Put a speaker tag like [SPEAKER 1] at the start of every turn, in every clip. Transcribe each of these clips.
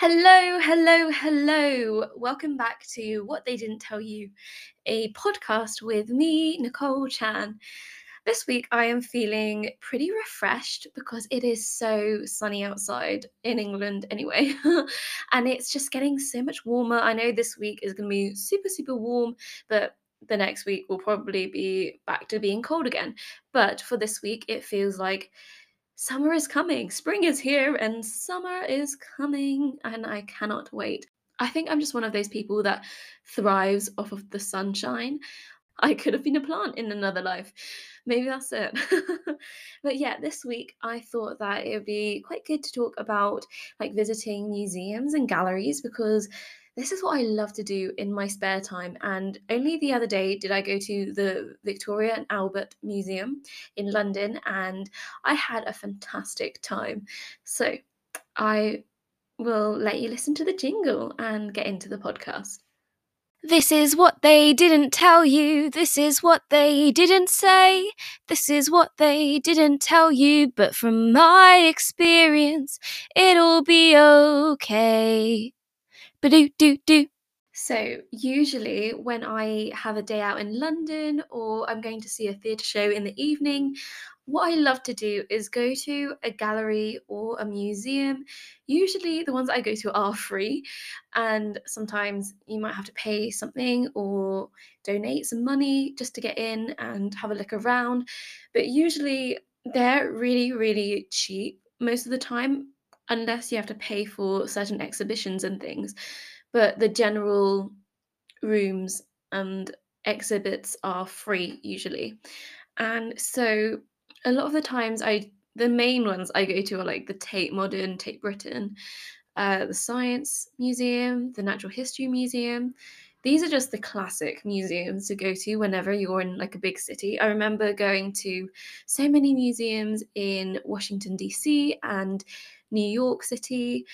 [SPEAKER 1] Hello, hello, hello. Welcome back to What They Didn't Tell You, a podcast with me, Nicole Chan. This week I am feeling pretty refreshed because it is so sunny outside in England anyway. and it's just getting so much warmer. I know this week is going to be super, super warm, but the next week will probably be back to being cold again. But for this week, it feels like summer is coming, spring is here, and summer is coming, and I cannot wait. I think I'm just one of those people that thrives off of the sunshine. I could have been a plant in another life. Maybe that's it. but yeah, this week I thought that it would be quite good to talk about like visiting museums and galleries because this is what I love to do in my spare time. And only the other day did I go to the Victoria and Albert Museum in London, and I had a fantastic time. So I will let you listen to the jingle and get into the podcast.
[SPEAKER 2] This is what they didn't tell you. This is what they didn't say. This is what they didn't tell you. But from my experience, it'll be okay.
[SPEAKER 1] So, usually when I have a day out in London or I'm going to see a theatre show in the evening, what I love to do is go to a gallery or a museum. Usually, the ones I go to are free, and sometimes you might have to pay something or donate some money just to get in and have a look around. But usually, they're really, really cheap most of the time unless you have to pay for certain exhibitions and things. But the general rooms and exhibits are free usually. And so a lot of the times I the main ones I go to are like the Tate Modern, Tate Britain, uh, the Science Museum, the Natural History Museum. These are just the classic museums to go to whenever you're in like a big city. I remember going to so many museums in Washington DC and New York City.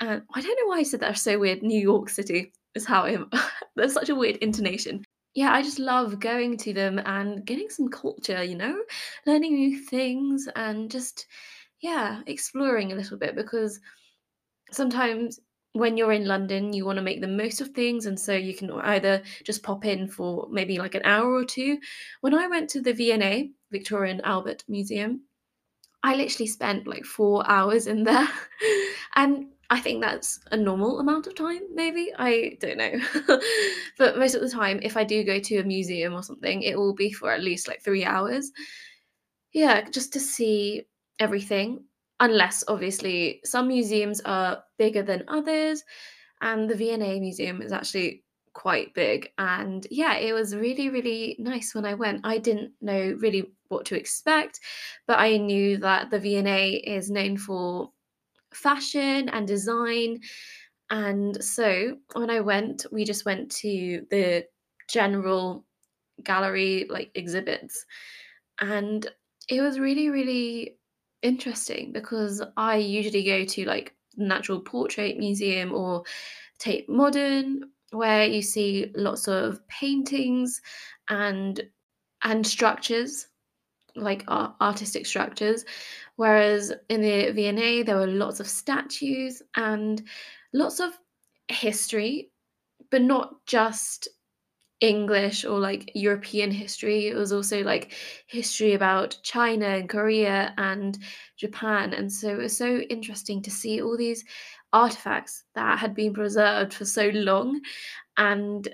[SPEAKER 1] And I don't know why I said that so weird. New York City is how I am. There's such a weird intonation. Yeah, I just love going to them and getting some culture, you know, learning new things and just, yeah, exploring a little bit because sometimes when you're in London, you want to make the most of things. And so you can either just pop in for maybe like an hour or two. When I went to the V&A, Victoria and Albert Museum, I literally spent like four hours in there. and I think that's a normal amount of time, maybe. I don't know. but most of the time, if I do go to a museum or something, it will be for at least like three hours. Yeah, just to see everything. Unless, obviously, some museums are bigger than others. And the V&A Museum is actually quite big. And yeah, it was really, really nice when I went. I didn't know really what to expect, but I knew that the V&A is known for fashion and design. And so when I went, we just went to the general gallery like exhibits. And it was really, really interesting because I usually go to like National Portrait Museum or Tate Modern where you see lots of paintings and and structures like art, artistic structures whereas in the V&A there were lots of statues and lots of history but not just English or like European history. It was also like history about China and Korea and Japan. And so it was so interesting to see all these artifacts that had been preserved for so long and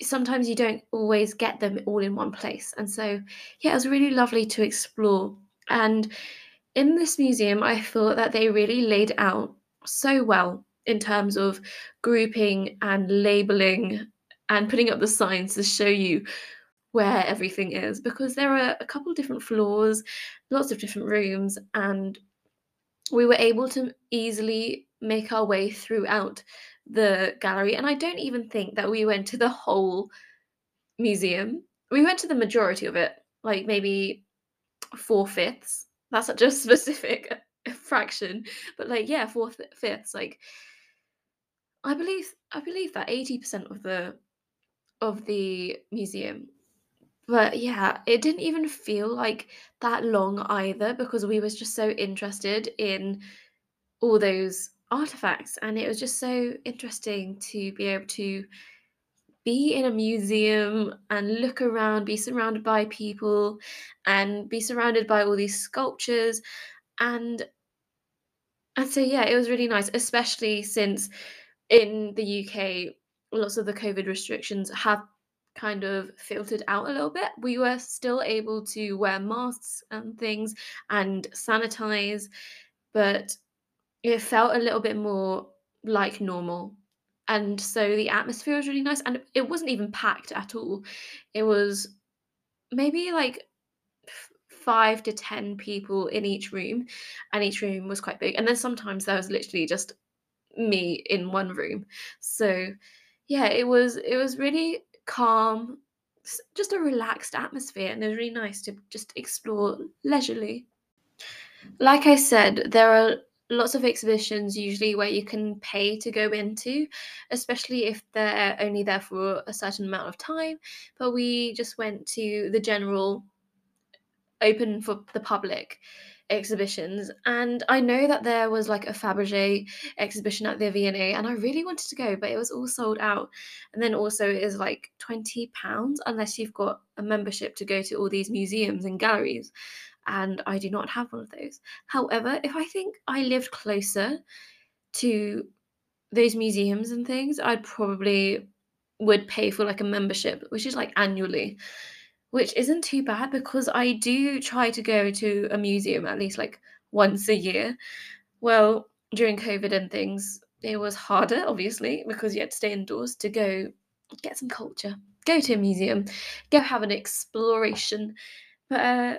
[SPEAKER 1] sometimes you don't always get them all in one place. And so yeah it was really lovely to explore. And in this museum i thought that they really laid out so well in terms of grouping and labeling and putting up the signs to show you where everything is. Because there are a couple different floors lots of different rooms and we were able to easily make our way throughout the gallery. And I don't even think that we went to the whole museum. We went to the majority of it, like maybe four fifths. That's such a specific fraction, but like yeah, four fifths. Like I believe, I believe that eighty percent of the of the museum. But yeah, it didn't even feel like that long either because we was just so interested in all those artifacts and it was just so interesting to be able to be in a museum and look around, be surrounded by people and be surrounded by all these sculptures and and so yeah, it was really nice, especially since in the UK lots of the COVID restrictions have kind of filtered out a little bit. We were still able to wear masks and things and sanitize, but it felt a little bit more like normal. And so the atmosphere was really nice and it wasn't even packed at all. It was maybe like five to ten people in each room, and each room was quite big. And then sometimes there was literally just me in one room. So yeah, it was it was really calm, just a relaxed atmosphere, and it was really nice to just explore leisurely. Like I said, there are lots of exhibitions usually where you can pay to go into, especially if they're only there for a certain amount of time. But we just went to the general open for the public exhibitions. And I know that there was like a Fabergé exhibition at the V&A and I really wanted to go but it was all sold out. And then also it is like 20 pounds unless you've got a membership to go to all these museums and galleries and I do not have one of those however if I think I lived closer to those museums and things I'd probably would pay for like a membership which is like annually which isn't too bad because I do try to go to a museum at least like once a year. Well, during COVID and things, it was harder, obviously, because you had to stay indoors to go get some culture, go to a museum, go have an exploration. But uh,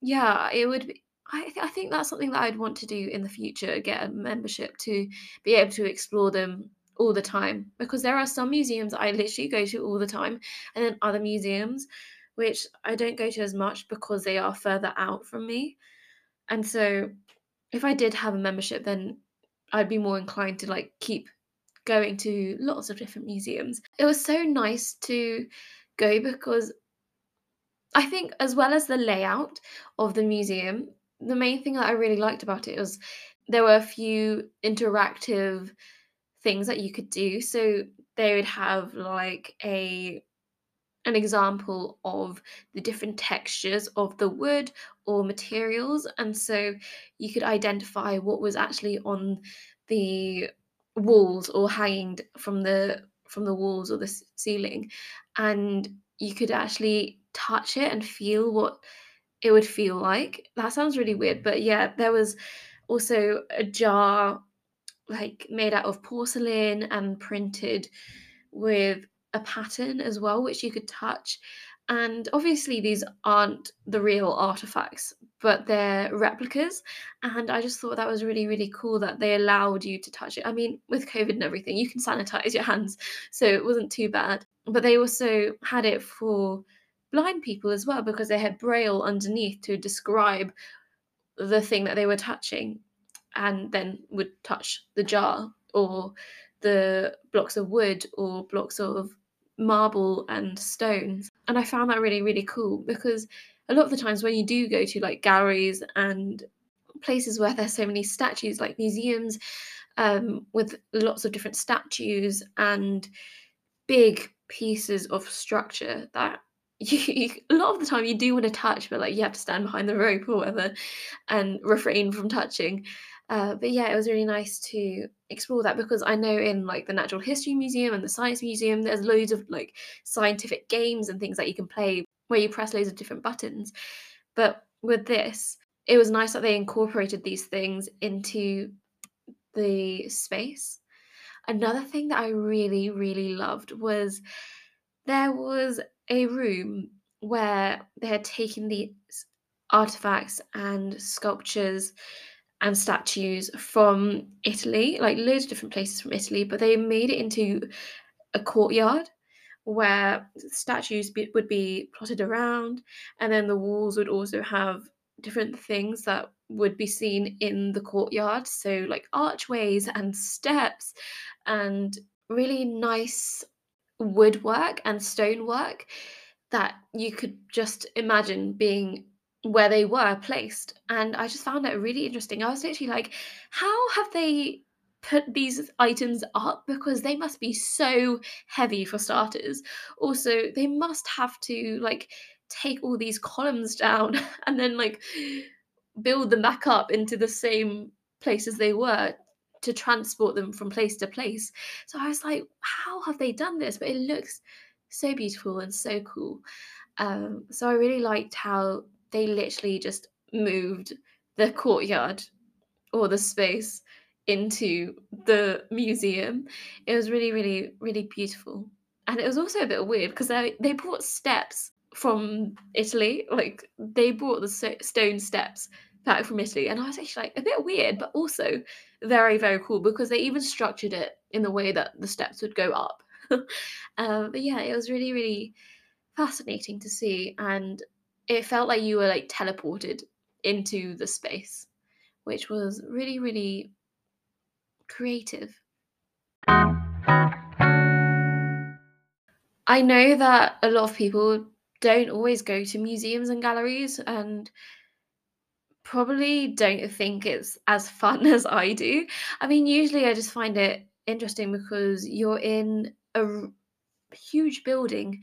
[SPEAKER 1] yeah, it would be. I, th- I think that's something that I'd want to do in the future get a membership to be able to explore them all the time because there are some museums I literally go to all the time and then other museums which I don't go to as much because they are further out from me. And so if I did have a membership, then I'd be more inclined to like keep going to lots of different museums. It was so nice to go because I think, as well as the layout of the museum, the main thing that I really liked about it was there were a few interactive things that you could do. So they would have like a an example of the different textures of the wood or materials and so you could identify what was actually on the walls or hanging from the from the walls or the ceiling and you could actually touch it and feel what it would feel like that sounds really weird but yeah there was also a jar like made out of porcelain and printed with a pattern as well, which you could touch. And obviously, these aren't the real artifacts, but they're replicas. And I just thought that was really, really cool that they allowed you to touch it. I mean, with COVID and everything, you can sanitize your hands, so it wasn't too bad. But they also had it for blind people as well because they had braille underneath to describe the thing that they were touching and then would touch the jar or the blocks of wood or blocks of marble and stones. And I found that really, really cool because a lot of the times when you do go to like galleries and places where there's so many statues, like museums um, with lots of different statues and big pieces of structure that you, you, a lot of the time you do want to touch, but like you have to stand behind the rope or whatever and refrain from touching. Uh, but yeah, it was really nice to explore that because I know in like the Natural History Museum and the Science Museum, there's loads of like scientific games and things that you can play where you press loads of different buttons. But with this, it was nice that they incorporated these things into the space. Another thing that I really, really loved was there was a room where they had taken these artifacts and sculptures and statues from Italy, like loads of different places from Italy, but they made it into a courtyard where statues be, would be plotted around, and then the walls would also have different things that would be seen in the courtyard. So, like archways and steps, and really nice woodwork and stonework that you could just imagine being where they were placed. And I just found it really interesting. I was literally like, how have they put these items up because they must be so heavy for starters. Also, they must have to like take all these columns down and then like build them back up into the same place as they were to transport them from place to place. So I was like, how have they done this? But it looks so beautiful and so cool. Um, so I really liked how they literally just moved the courtyard or the space into the museum. It was really, really, really beautiful. And it was also a bit weird because they, they brought steps from Italy. Like they brought the stone steps back from Italy. And I was actually like a bit weird, but also very, very cool because they even structured it in the way that the steps would go up. um, but yeah, it was really, really fascinating to see. And it felt like you were like teleported into the space, which was really, really creative. I know that a lot of people don't always go to museums and galleries and probably don't think it's as fun as I do. I mean, usually I just find it interesting because you're in a r- huge building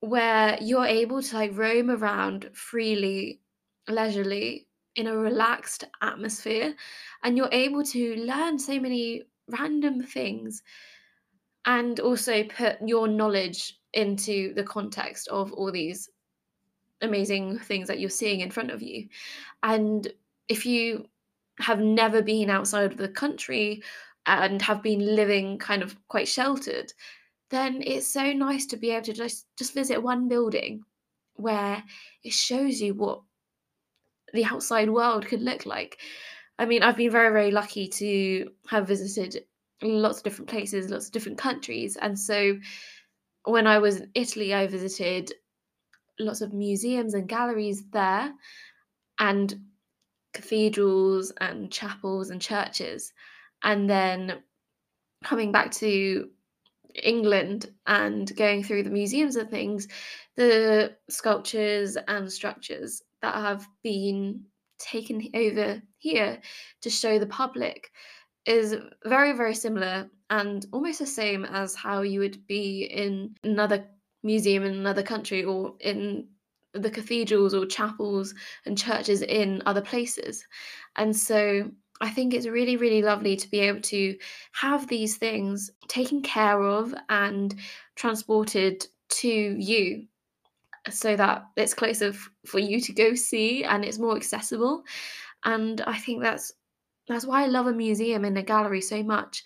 [SPEAKER 1] where you're able to like roam around freely, leisurely in a relaxed atmosphere and you're able to learn so many random things and also put your knowledge into the context of all these amazing things that you're seeing in front of you. And if you have never been outside of the country and have been living kind of quite sheltered, then it's so nice to be able to just just visit one building where it shows you what the outside world could look like. I mean, I've been very, very lucky to have visited lots of different places, lots of different countries. And so when I was in Italy, I visited lots of museums and galleries there and cathedrals and chapels and churches. And then coming back to England and going through the museums and things, the sculptures and structures that have been taken over here to show the public is very, very similar and almost the same as how you would be in another museum in another country or in the cathedrals or chapels and churches in other places. And so I think it's really, really lovely to be able to have these things taken care of and transported to you so that it's closer f- for you to go see and it's more accessible. And I think that's that's why I love a museum and a gallery so much.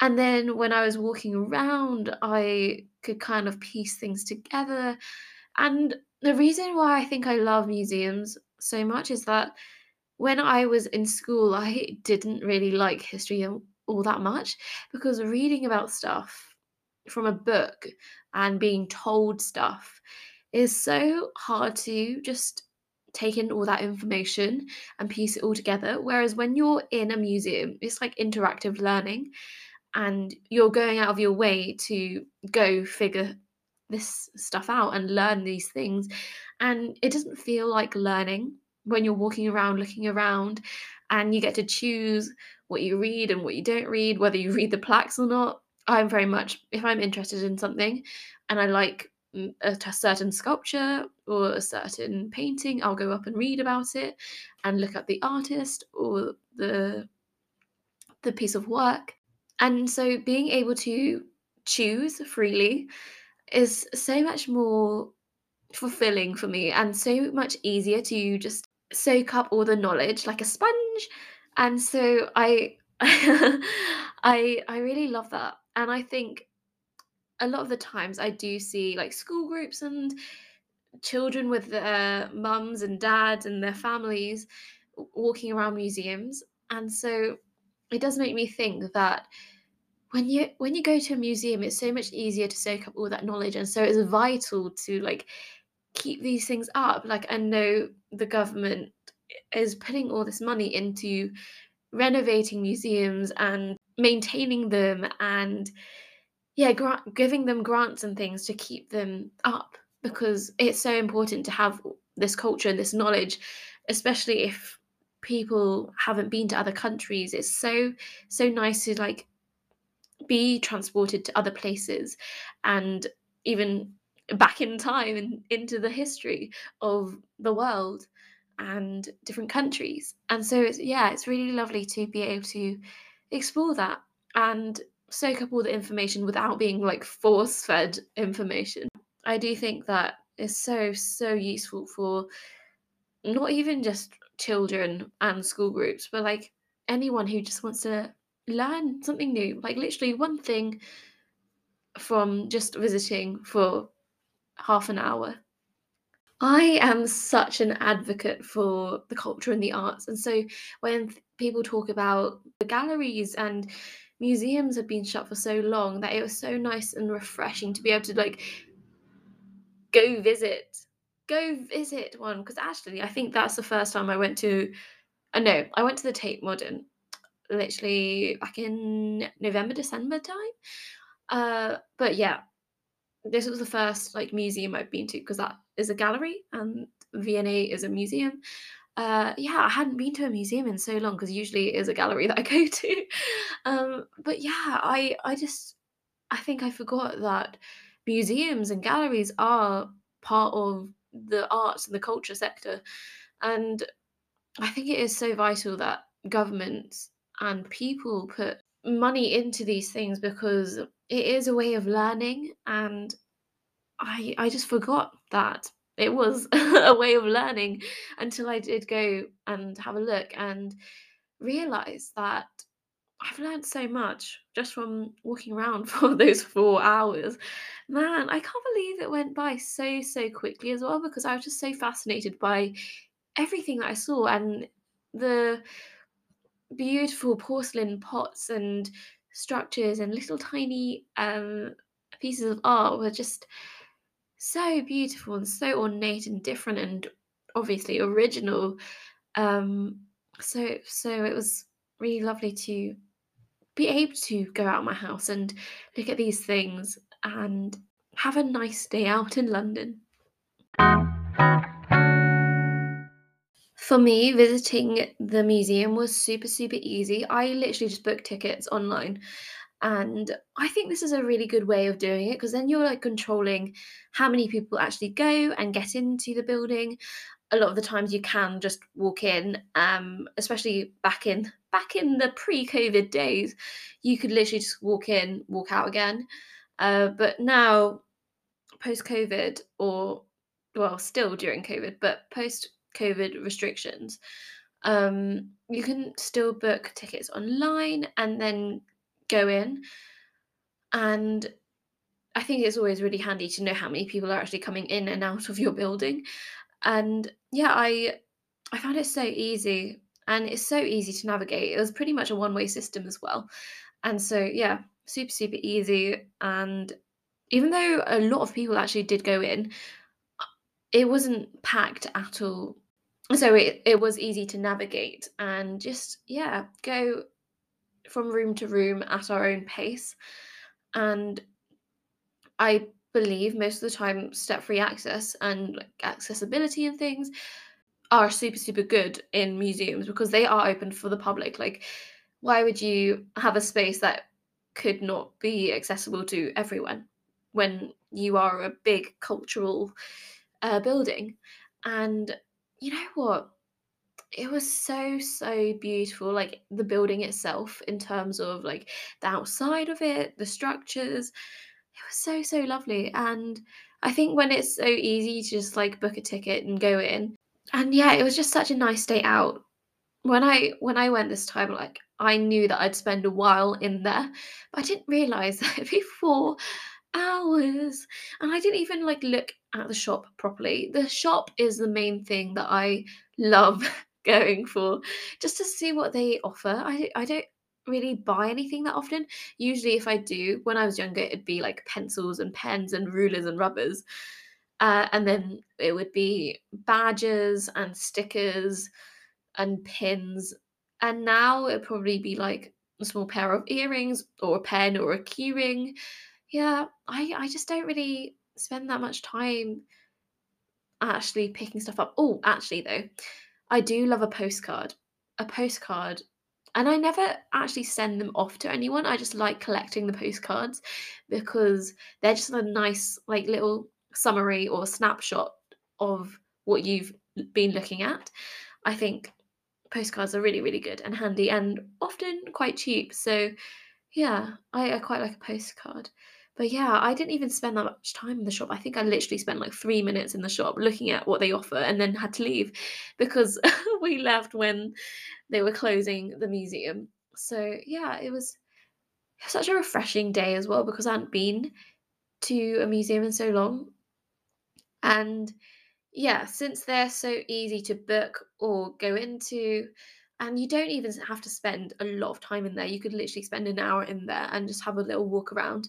[SPEAKER 1] And then when I was walking around, I could kind of piece things together. And the reason why I think I love museums so much is that when I was in school, I didn't really like history all that much because reading about stuff from a book and being told stuff is so hard to just take in all that information and piece it all together. Whereas when you're in a museum, it's like interactive learning and you're going out of your way to go figure this stuff out and learn these things. And it doesn't feel like learning when you're walking around, looking around, and you get to choose what you read and what you don't read, whether you read the plaques or not. I'm very much, if I'm interested in something and I like a, a certain sculpture or a certain painting, I'll go up and read about it and look at the artist or the the piece of work. And so being able to choose freely is so much more fulfilling for me and so much easier to just soak up all the knowledge like a sponge. And so I I I really love that. And I think a lot of the times I do see like school groups and children with their mums and dads and their families walking around museums. And so it does make me think that when you when you go to a museum it's so much easier to soak up all that knowledge and so it's vital to like keep these things up. Like i know the government is putting all this money into renovating museums and maintaining them and yeah gra- giving them grants and things to keep them up because it's so important to have this culture and this knowledge especially if people haven't been to other countries, it's so so nice to like be transported to other places and even back in time and into the history of the world and different countries. And so it's yeah, it's really lovely to be able to explore that and soak up all the information without being like force fed information. I do think that is so so useful for not even just children and school groups, but like anyone who just wants to learn something new, like literally one thing from just visiting for half an hour. I am such an advocate for the culture and the arts. And so when th- people talk about the galleries and museums have been shut for so long that it was so nice and refreshing to be able to like go visit go visit one because actually I think that's the first time I went to uh, no I went to the Tate Modern literally back in November December time. Uh but yeah this was the first like museum I've been to because that is a gallery and V&A is a museum. Uh yeah I hadn't been to a museum in so long because usually it is a gallery that I go to. Um but yeah I I just I think I forgot that museums and galleries are part of the arts and the culture sector. And I think it is so vital that governments and people put money into these things because it is a way of learning and I I just forgot that it was a way of learning until I did go and have a look and realize that I've learned so much just from walking around for those 4 hours. Man, I can't believe it went by so, so quickly as well because I was just so fascinated by everything that I saw and the beautiful porcelain pots and structures and little tiny um, pieces of art were just so beautiful and so ornate and different and obviously original. Um, so so it was really lovely to be able to go out my house and look at these things and have a nice day out in London. For me, visiting the museum was super, super easy. I literally just booked tickets online. And I think this is a really good way of doing it because then you're like controlling how many people actually go and get into the building. A lot of the times you can just walk in, um, especially back in back in the pre-COVID days, you could literally just walk in, walk out again. Uh, but now, post-COVID, or well, still during COVID, but post-COVID restrictions, um, you can still book tickets online and then go in. And I think it's always really handy to know how many people are actually coming in and out of your building. And yeah, I I found it so easy and it's so easy to navigate. It was pretty much a one-way system as well. And so yeah, super super easy and even though a lot of people actually did go in, it wasn't packed at all. So it, it was easy to navigate and just yeah, go from room to room at our own pace. And I believe most of the time step free access and like accessibility and things are super super good in museums because they are open for the public. Like why would you have a space that could not be accessible to everyone when you are a big cultural uh, building? And you know what? It was so so beautiful like the building itself in terms of like the outside of it the structures it was so so lovely and i think when it's so easy to just like book a ticket and go in and yeah, it was just such a nice day out. When I when I went this time, like I knew that I'd spend a while in there, but I didn't realize that it'd be four hours, and I didn't even like look at the shop properly. The shop is the main thing that I love going for, just to see what they offer. I I don't really buy anything that often. Usually, if I do, when I was younger, it'd be like pencils and pens and rulers and rubbers. Uh, and then it would be badges and stickers and pins. And now it'd probably be like a small pair of earrings or a pen or a keyring. Yeah, I, I just don't really spend that much time actually picking stuff up. Oh, actually, though, I do love a postcard. a postcard and I never actually send them off to anyone. I just like collecting the postcards because they're just a nice, like, little summary or snapshot of what you've been looking at. I think postcards are really, really good and handy and often quite cheap. So, yeah, I, I quite like a postcard. But yeah, I didn't even spend that much time in the shop. I think I literally spent like three minutes in the shop looking at what they offer and then had to leave because we left when they were closing the museum. So yeah, it was such a refreshing day as well because I hadn't been to a museum in so long. And yeah, since they're so easy to book or go into, and you don't even have to spend a lot of time in there. You could literally spend an hour in there and just have a little walk around.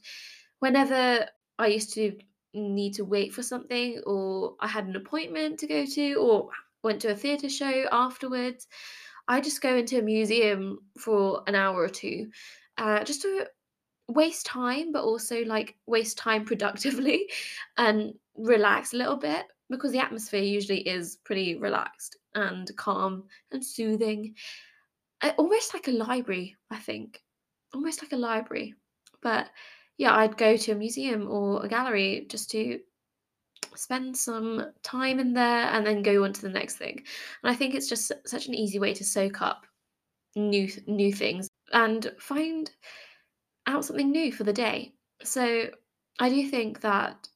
[SPEAKER 1] Whenever I used to need to wait for something, or I had an appointment to go to, or went to a theatre show afterwards, I just go into a museum for an hour or two, uh, just to waste time, but also like waste time productively and relax a little bit because the atmosphere usually is pretty relaxed and calm and soothing. Almost like a library, I think. Almost like a library. But yeah, I'd go to a museum or a gallery just to spend some time in there and then go on to the next thing. And I think it's just such an easy way to soak up new new things and find out something new for the day. So I do think that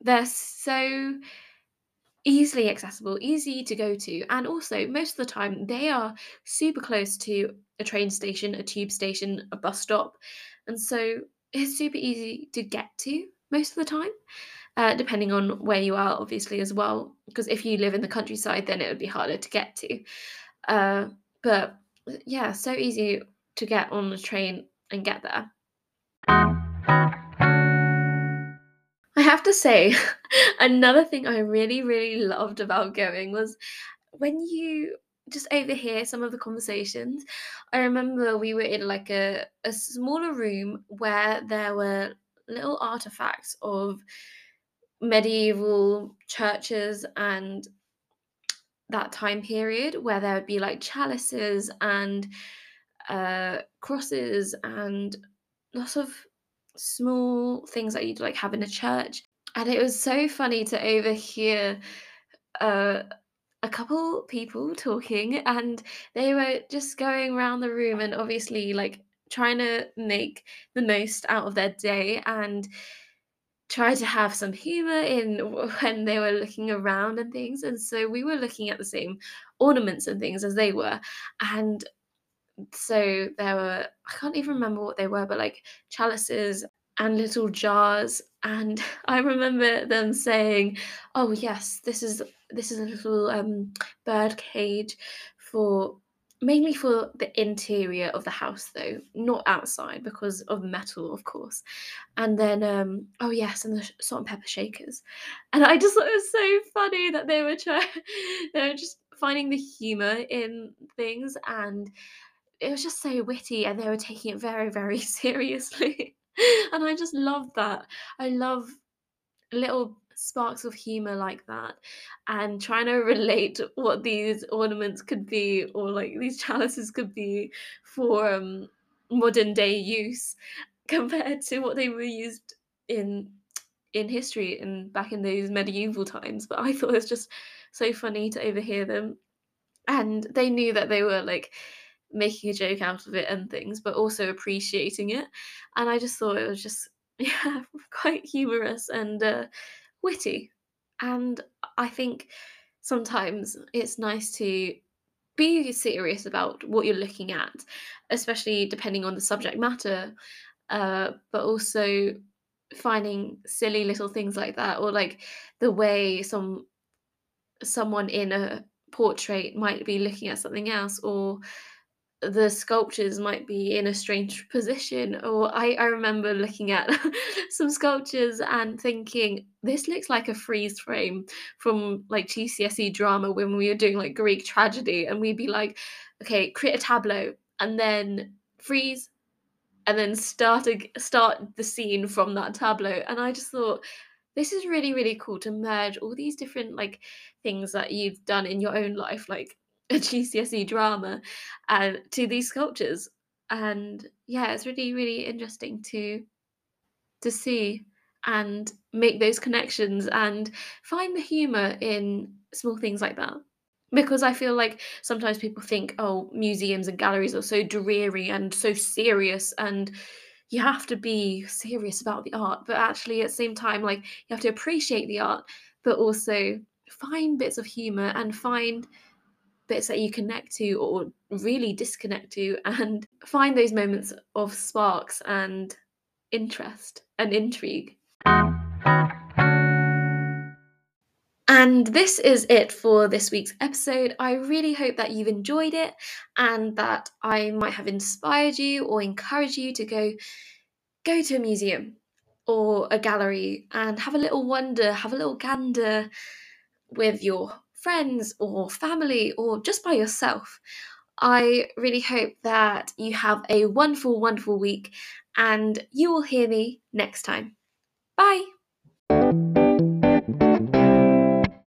[SPEAKER 1] they're so easily accessible, easy to go to, and also most of the time they are super close to a train station, a tube station, a bus stop. And so it's super easy to get to most of the time uh, depending on where you are, obviously, as well. Because if you live in the countryside, then it would be harder to get to. Uh, but yeah, so easy to get on the train and get there. I have to say, another thing I really, really loved about going was when you just overhear some of the conversations. I remember we were in like a, a smaller room where there were little artifacts of medieval churches and that time period where there would be like chalices and uh, crosses and lots of small things that you'd like have in a church. And it was so funny to overhear uh, a couple people talking, and they were just going around the room and obviously like trying to make the most out of their day. And try to have some humor in when they were looking around and things. And so we were looking at the same ornaments and things as they were. And so there were, I can't even remember what they were, but like chalices and little jars. And I remember them saying, Oh yes, this is this is a little um bird cage for mainly for the interior of the house though not outside because of metal of course. And then um oh yes and the salt and pepper shakers. And i just thought it was so funny that they were trying they were just finding the humor in things and it was just so witty and they were taking it very very seriously. And i just love that. I love little sparks of humor like that and trying to relate what these ornaments could be or like these chalices could be for um, modern day use compared to what they were used in in history and back in those medieval times. But i thought it was just so funny to overhear them. And they knew that they were like making a joke out of it and things but also appreciating it. And i just thought it was just yeah quite humorous and uh, witty. And I think sometimes it's nice to be serious about what you're looking at, especially depending on the subject matter, uh, but also finding silly little things like that, or like the way some someone in a portrait might be looking at something else, or the sculptures might be in a strange position or I, I remember looking at some sculptures and thinking this looks like a freeze frame from like GCSE drama when we were doing like Greek tragedy and we'd be like okay create a tableau and then freeze and then start a, start the scene from that tableau and I just thought this is really really cool to merge all these different like things that you've done in your own life like a GCSE drama and to these sculptures. And yeah, it's really, really interesting to to see and make those connections and find the humor in small things like that. Because I feel like sometimes people think, oh, museums and galleries are so dreary and so serious and you have to be serious about the art. But actually, at the same time, like you have to appreciate the art, but also find bits of humor and find bits that you connect to or really disconnect to and find those moments of sparks and interest and intrigue. And this is it for this week's episode. I really hope that you've enjoyed it and that I might have inspired you or encouraged you to go go to a museum or a gallery and have a little wonder, have a little gander with your friends or family or just by yourself. I really hope that you have a wonderful, wonderful week and you will hear me next time. Bye.